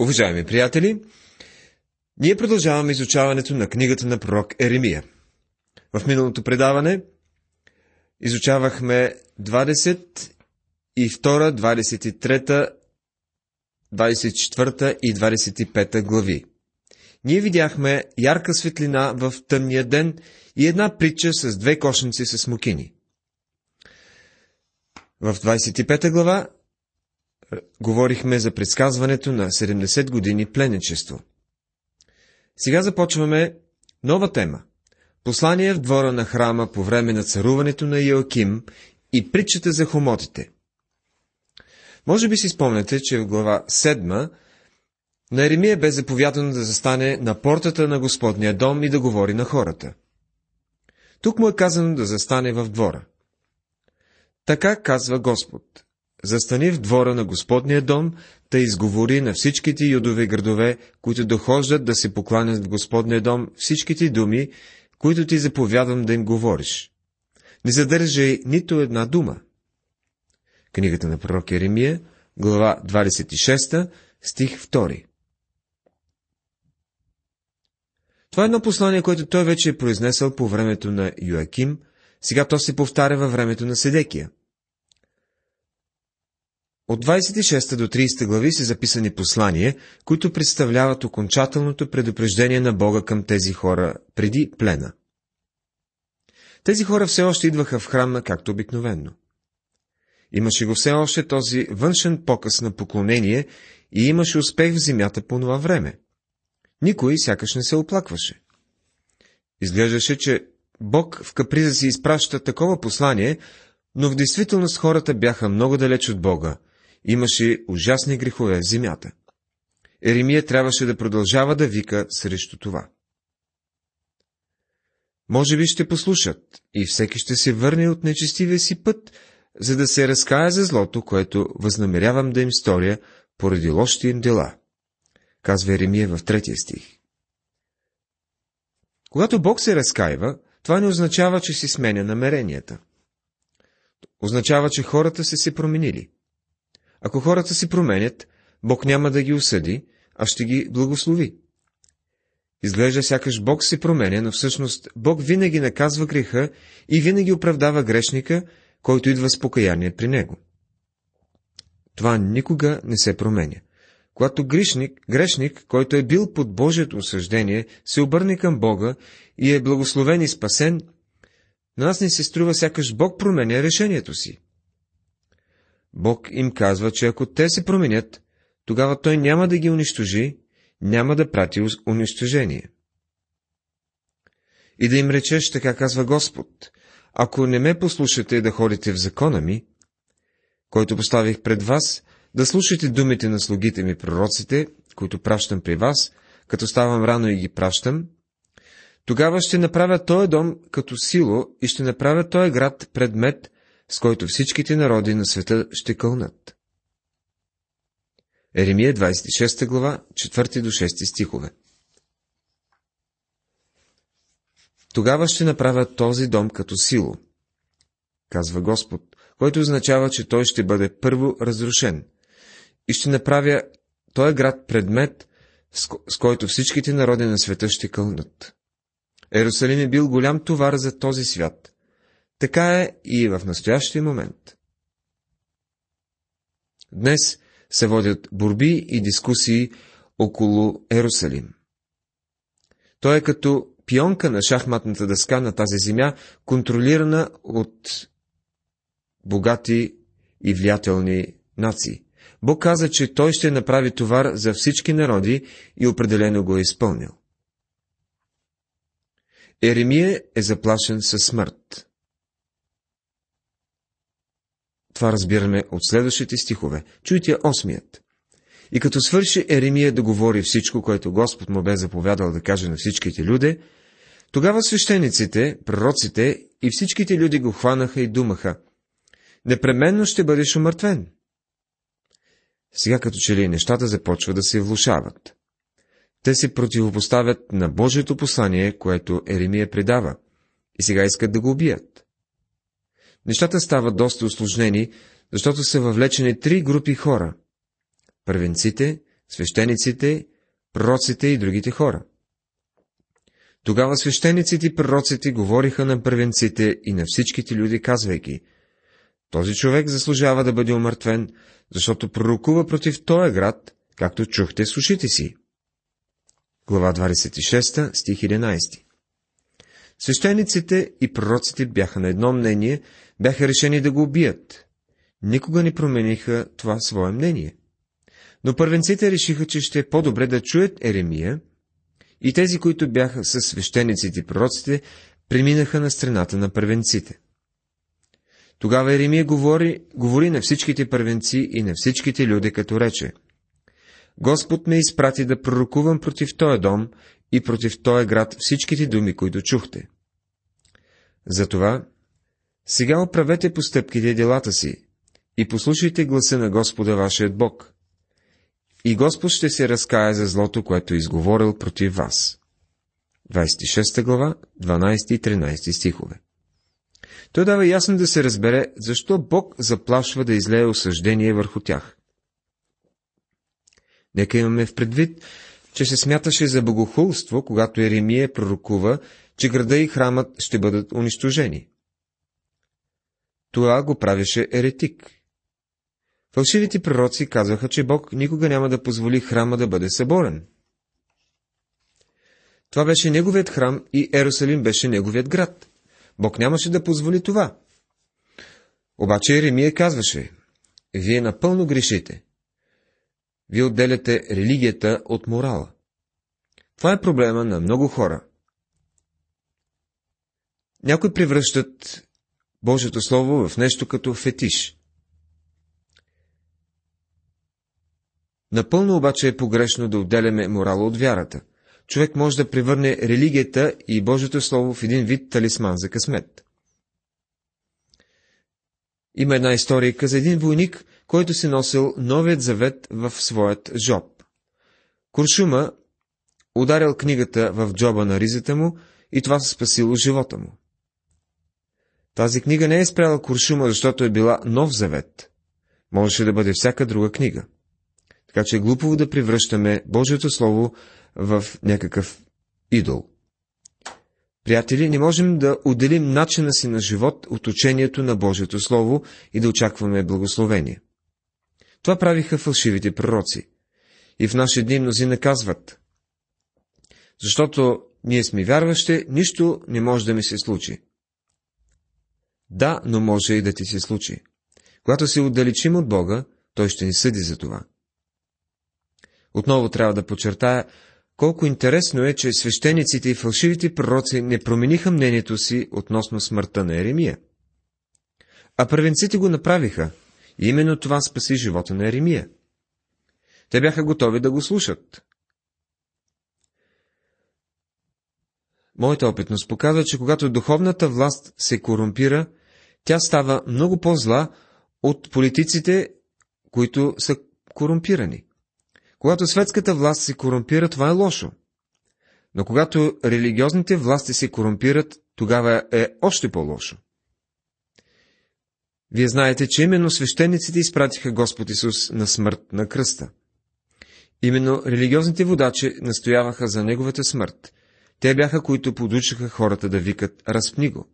Уважаеми приятели, ние продължаваме изучаването на книгата на пророк Еремия. В миналото предаване изучавахме 22, 23, 24 и 25 глави. Ние видяхме ярка светлина в тъмния ден и една притча с две кошници с мукини. В 25 глава говорихме за предсказването на 70 години пленничество. Сега започваме нова тема. Послание в двора на храма по време на царуването на Йоаким и притчата за хомотите. Може би си спомняте, че в глава 7 на Еремия бе заповядано да застане на портата на Господния дом и да говори на хората. Тук му е казано да застане в двора. Така казва Господ застани в двора на Господния дом, да изговори на всичките юдови градове, които дохождат да се покланят в Господния дом, всичките думи, които ти заповядам да им говориш. Не задържай нито една дума. Книгата на пророк Еремия, глава 26, стих 2. Това е едно послание, което той вече е произнесъл по времето на Йоаким, сега то се повтаря във времето на Седекия – от 26 до 30 глави са записани послания, които представляват окончателното предупреждение на Бога към тези хора преди плена. Тези хора все още идваха в храма, както обикновенно. Имаше го все още този външен показ на поклонение и имаше успех в земята по това време. Никой сякаш не се оплакваше. Изглеждаше, че Бог в каприза си изпраща такова послание, но в действителност хората бяха много далеч от Бога имаше ужасни грехове в земята. Еремия трябваше да продължава да вика срещу това. Може би ще послушат и всеки ще се върне от нечестивия си път, за да се разкая за злото, което възнамерявам да им сторя поради лошите им дела. Казва Еремия в третия стих. Когато Бог се разкаива, това не означава, че си сменя намеренията. Означава, че хората са се променили. Ако хората си променят, Бог няма да ги осъди, а ще ги благослови. Изглежда сякаш Бог се променя, но всъщност Бог винаги наказва греха и винаги оправдава грешника, който идва с покаяние при него. Това никога не се променя. Когато грешник, грешник, който е бил под Божието осъждение, се обърне към Бога и е благословен и спасен, на нас не се струва сякаш Бог променя решението си. Бог им казва, че ако те се променят, тогава Той няма да ги унищожи, няма да прати унищожение. И да им речеш, така казва Господ, ако не ме послушате да ходите в закона ми, който поставих пред вас, да слушате думите на слугите ми пророците, които пращам при вас, като ставам рано и ги пращам, тогава ще направя този дом като сило и ще направя този град предмет с който всичките народи на света ще кълнат. Еремия 26 глава, 4 до 6 стихове Тогава ще направя този дом като сило, казва Господ, който означава, че той ще бъде първо разрушен. И ще направя този град предмет, с който всичките народи на света ще кълнат. Ерусалим е бил голям товар за този свят. Така е и в настоящия момент. Днес се водят борби и дискусии около Ерусалим. Той е като пионка на шахматната дъска на тази земя, контролирана от богати и влиятелни нации. Бог каза, че той ще направи товар за всички народи и определено го е изпълнил. Еремия е заплашен със смърт. Това разбираме от следващите стихове. Чуйте осмият. И като свърши Еремия да говори всичко, което Господ му бе заповядал да каже на всичките люди, тогава свещениците, пророците и всичките люди го хванаха и думаха. Непременно ще бъдеш умъртвен. Сега като че ли нещата започва да се влушават. Те се противопоставят на Божието послание, което Еремия предава, и сега искат да го убият. Нещата стават доста осложнени, защото са въвлечени три групи хора. Първенците, свещениците, пророците и другите хора. Тогава свещениците и пророците говориха на първенците и на всичките люди, казвайки, този човек заслужава да бъде омъртвен, защото пророкува против този град, както чухте с ушите си. Глава 26, стих 11 Свещениците и пророците бяха на едно мнение, бяха решени да го убият. Никога не промениха това свое мнение. Но първенците решиха, че ще е по-добре да чуят Еремия, и тези, които бяха със свещениците и пророците, преминаха на страната на първенците. Тогава Еремия говори, говори на всичките първенци и на всичките люди, като рече Господ ме изпрати да пророкувам против този дом и против този град всичките думи, които чухте. Затова сега оправете постъпките и делата си и послушайте гласа на Господа вашият Бог. И Господ ще се разкая за злото, което е изговорил против вас. 26 глава, 12 и 13 стихове. Той дава ясно да се разбере, защо Бог заплашва да излее осъждение върху тях. Нека имаме в предвид, че се смяташе за богохулство, когато Еремия пророкува, че града и храмът ще бъдат унищожени. Това го правеше еретик. Фалшивите пророци казваха, че Бог никога няма да позволи храма да бъде съборен. Това беше неговият храм и Ерусалим беше неговият град. Бог нямаше да позволи това. Обаче Еремия казваше, вие напълно грешите. Вие отделяте религията от морала. Това е проблема на много хора. Някои превръщат Божието Слово в нещо като фетиш. Напълно обаче е погрешно да отделяме морала от вярата. Човек може да превърне религията и Божието Слово в един вид талисман за късмет. Има една история за един войник, който си носил новият завет в своят жоб. Куршума ударил книгата в джоба на ризата му и това се спасило живота му. Тази книга не е спряла Куршума, защото е била нов завет. Можеше да бъде всяка друга книга. Така че е глупово да превръщаме Божието Слово в някакъв идол. Приятели, не можем да отделим начина си на живот от учението на Божието Слово и да очакваме благословение. Това правиха фалшивите пророци. И в наши дни мнози наказват. Защото ние сме вярващи, нищо не може да ми се случи. Да, но може и да ти се случи. Когато се отдалечим от Бога, Той ще ни съди за това. Отново трябва да подчертая, колко интересно е, че свещениците и фалшивите пророци не промениха мнението си относно смъртта на Еремия. А първенците го направиха, и именно това спаси живота на Еремия. Те бяха готови да го слушат. Моята опитност показва, че когато духовната власт се корумпира, тя става много по-зла от политиците, които са корумпирани. Когато светската власт се корумпира, това е лошо. Но когато религиозните власти се корумпират, тогава е още по-лошо. Вие знаете, че именно свещениците изпратиха Господ Исус на смърт на кръста. Именно религиозните водачи настояваха за Неговата смърт. Те бяха, които подучаха хората да викат «Разпни го».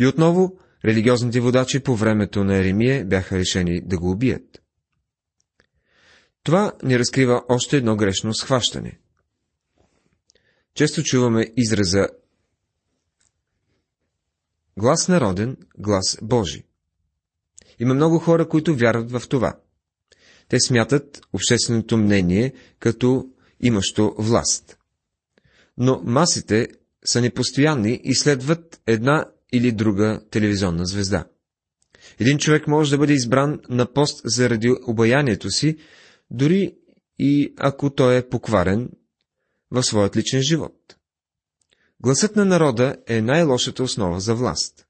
И отново, религиозните водачи по времето на Еремия бяха решени да го убият. Това ни разкрива още едно грешно схващане. Често чуваме израза глас народен, глас Божи. Има много хора, които вярват в това. Те смятат общественото мнение като имащо власт. Но масите са непостоянни и следват една или друга телевизионна звезда. Един човек може да бъде избран на пост заради обаянието си, дори и ако той е покварен в своят личен живот. Гласът на народа е най-лошата основа за власт.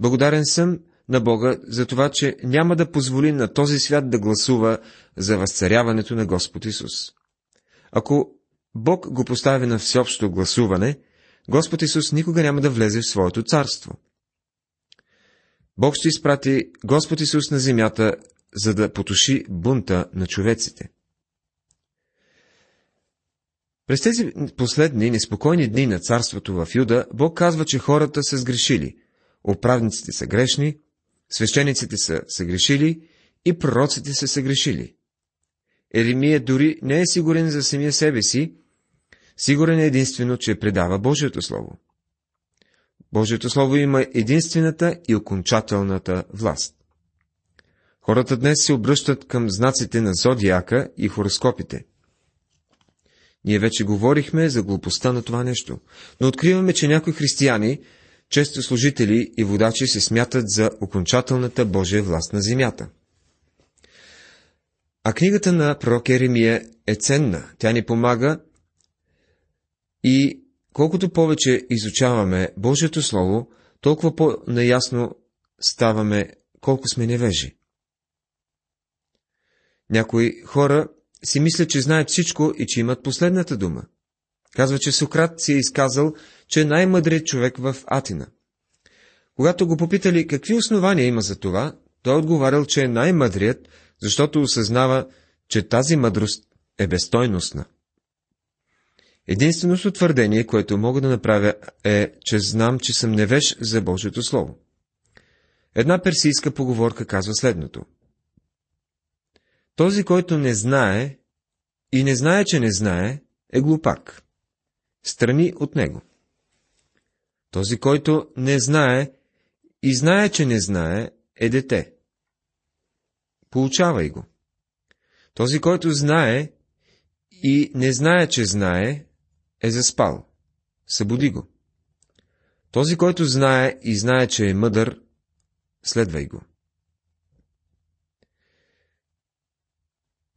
Благодарен съм на Бога за това, че няма да позволи на този свят да гласува за възцаряването на Господ Исус. Ако Бог го постави на всеобщо гласуване, Господ Исус никога няма да влезе в своето царство. Бог ще изпрати Господ Исус на земята за да потуши бунта на човеците. През тези последни неспокойни дни на царството в Юда, Бог казва, че хората са сгрешили, управниците са грешни, свещениците са съгрешили и пророците са съгрешили. Еремия дори не е сигурен за самия себе си, сигурен е единствено, че предава Божието Слово. Божието Слово има единствената и окончателната власт. Хората днес се обръщат към знаците на зодиака и хороскопите. Ние вече говорихме за глупостта на това нещо, но откриваме, че някои християни, често служители и водачи се смятат за окончателната Божия власт на земята. А книгата на пророк Еремия е ценна. Тя ни помага и колкото повече изучаваме Божието Слово, толкова по-наясно ставаме колко сме невежи. Някои хора си мислят, че знаят всичко и че имат последната дума. Казва, че Сократ си е изказал, че е най-мъдрият човек в Атина. Когато го попитали какви основания има за това, той отговарял, че е най-мъдрият, защото осъзнава, че тази мъдрост е безстойностна. Единственото твърдение, което мога да направя е, че знам, че съм невеж за Божието Слово. Една персийска поговорка казва следното. Този, който не знае и не знае, че не знае, е глупак. Страни от него. Този, който не знае и знае, че не знае, е дете. Получавай го. Този, който знае и не знае, че знае, е заспал. Събуди го. Този, който знае и знае, че е мъдър, следвай го.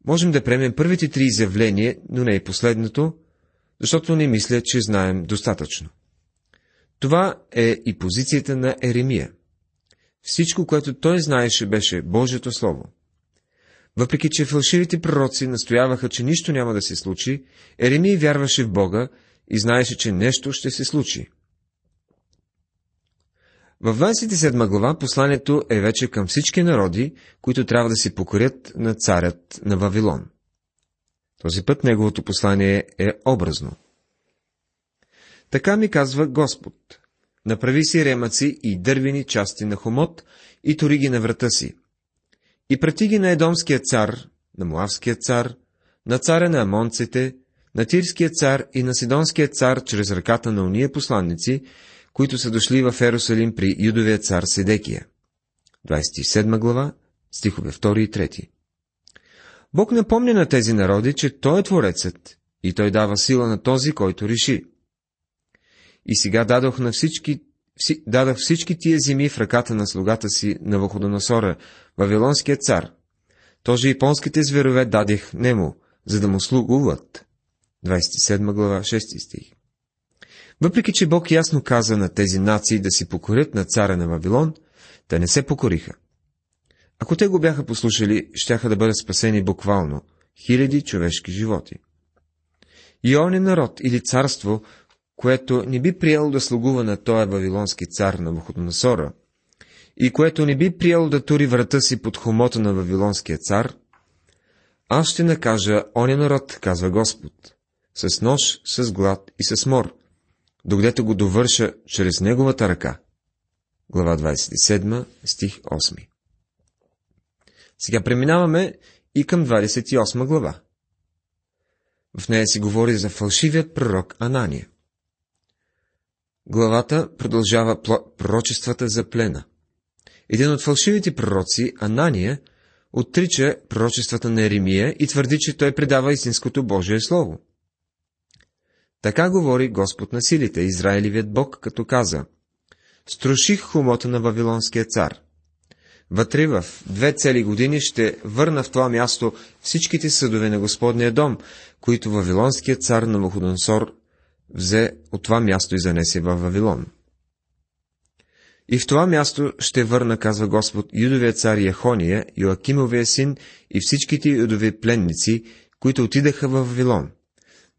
Можем да приемем първите три изявления, но не и последното, защото не мисля, че знаем достатъчно. Това е и позицията на Еремия. Всичко, което той знаеше, беше Божието Слово. Въпреки, че фалшивите пророци настояваха, че нищо няма да се случи, Еремия вярваше в Бога и знаеше, че нещо ще се случи. В 27 глава посланието е вече към всички народи, които трябва да се покорят на царят на Вавилон. Този път неговото послание е образно. Така ми казва Господ. Направи си ремъци и дървени части на хомот и тори ги на врата си. И прати ги на Едомския цар, на Муавския цар, на царя на Амонците, на Тирския цар и на Сидонския цар чрез ръката на уния посланници, които са дошли в Ерусалим при юдовия цар Седекия. 27 глава, стихове 2 и 3. Бог напомня на тези народи, че Той е Творецът и Той дава сила на този, който реши. И сега дадох на всички, дадах всички тия земи в ръката на слугата си на Вуходоносора, Вавилонския цар. Тоже японските зверове дадих нему, за да му слугуват. 27 глава, 6 стих. Въпреки, че Бог ясно каза на тези нации да си покорят на царя на Вавилон, те не се покориха. Ако те го бяха послушали, щяха да бъдат спасени буквално хиляди човешки животи. И он е народ или царство, което не би приело да слугува на този вавилонски цар на Вуходоносора, и което не би приело да тури врата си под хомота на вавилонския цар, аз ще накажа оня народ, казва Господ, с нож, с глад и с мор, докъдето го довърша чрез неговата ръка. Глава 27, стих 8. Сега преминаваме и към 28 глава. В нея се говори за фалшивият пророк Анания. Главата продължава пророчествата за плена. Един от фалшивите пророци, Анания, отрича пророчествата на Еремия и твърди, че той предава истинското Божие Слово. Така говори Господ на силите, Израилевият Бог, като каза, Струших хумота на Вавилонския цар. Вътре в две цели години ще върна в това място всичките съдове на Господния дом, които Вавилонският цар на Муходонсор взе от това място и занесе във Вавилон. И в това място ще върна, казва Господ, юдовия цар Яхония, Йоакимовия син и всичките юдови пленници, които отидаха в Вавилон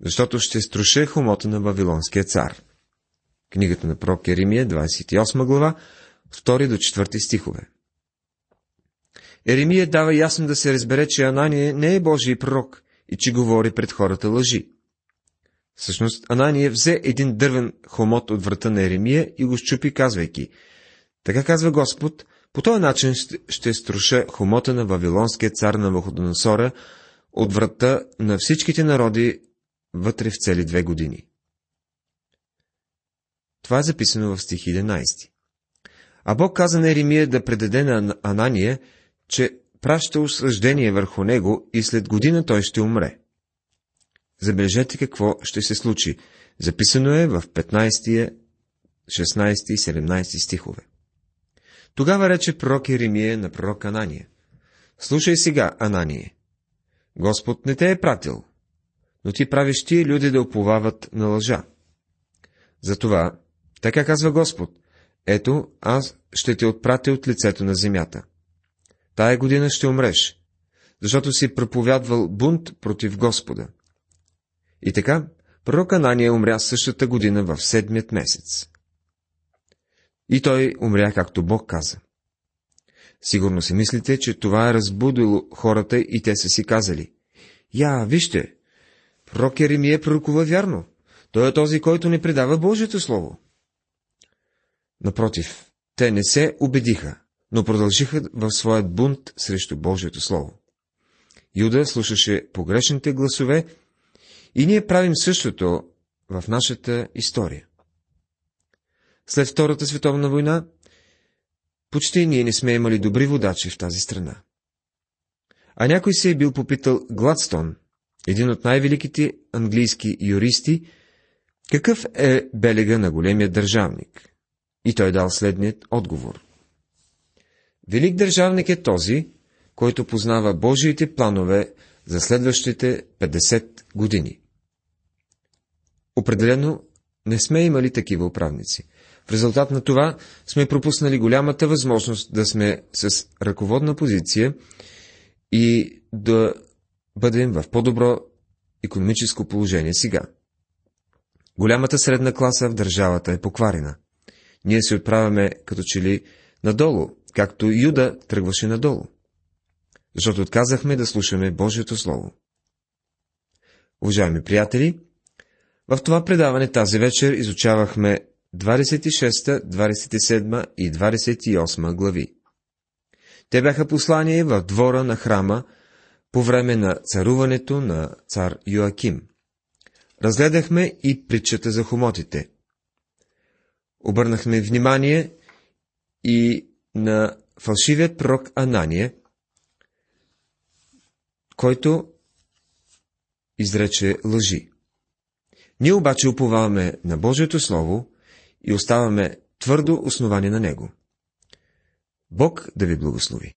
защото ще струше хомота на Вавилонския цар. Книгата на пророк Еремия, 28 глава, 2 до 4 стихове. Еремия дава ясно да се разбере, че Анания не е Божий пророк и че говори пред хората лъжи. Всъщност, Анания взе един дървен хомот от врата на Еремия и го щупи, казвайки, така казва Господ, по този начин ще струша хомота на Вавилонския цар на Ваходоносора от врата на всичките народи вътре в цели две години. Това е записано в стих 11. А Бог каза на Еремия да предаде на Анания, че праща осъждение върху него и след година той ще умре. Забележете какво ще се случи. Записано е в 15, 16 и 17 стихове. Тогава рече пророк Еремия на пророк Анания. Слушай сега, Анание. Господ не те е пратил, но ти правиш тия люди да оповават на лъжа. Затова, така казва Господ, ето, аз ще те отпратя от лицето на земята. Тая година ще умреш, защото си проповядвал бунт против Господа. И така, пророк Анания умря същата година в седмият месец. И той умря, както Бог каза. Сигурно си мислите, че това е разбудило хората и те са си казали. Я, вижте, пророк Еремия пророкува вярно. Той е този, който не предава Божието Слово. Напротив, те не се убедиха, но продължиха в своят бунт срещу Божието Слово. Юда слушаше погрешните гласове и ние правим същото в нашата история. След Втората световна война, почти ние не сме имали добри водачи в тази страна. А някой се е бил попитал Гладстон, един от най-великите английски юристи, какъв е белега на големия държавник. И той дал следният отговор. Велик държавник е този, който познава Божиите планове за следващите 50 години. Определено не сме имали такива управници. В резултат на това сме пропуснали голямата възможност да сме с ръководна позиция и да бъдем в по-добро економическо положение сега. Голямата средна класа в държавата е покварена. Ние се отправяме като че ли надолу, както Юда тръгваше надолу. Защото отказахме да слушаме Божието Слово. Уважаеми приятели, в това предаване тази вечер изучавахме 26, 27 и 28 глави. Те бяха послания в двора на храма по време на царуването на цар Йоаким. Разгледахме и притчата за хомотите. Обърнахме внимание и на фалшивият пророк Анания, който изрече лъжи. Ние обаче уповаваме на Божието Слово и оставаме твърдо основани на него. Бог да ви благослови!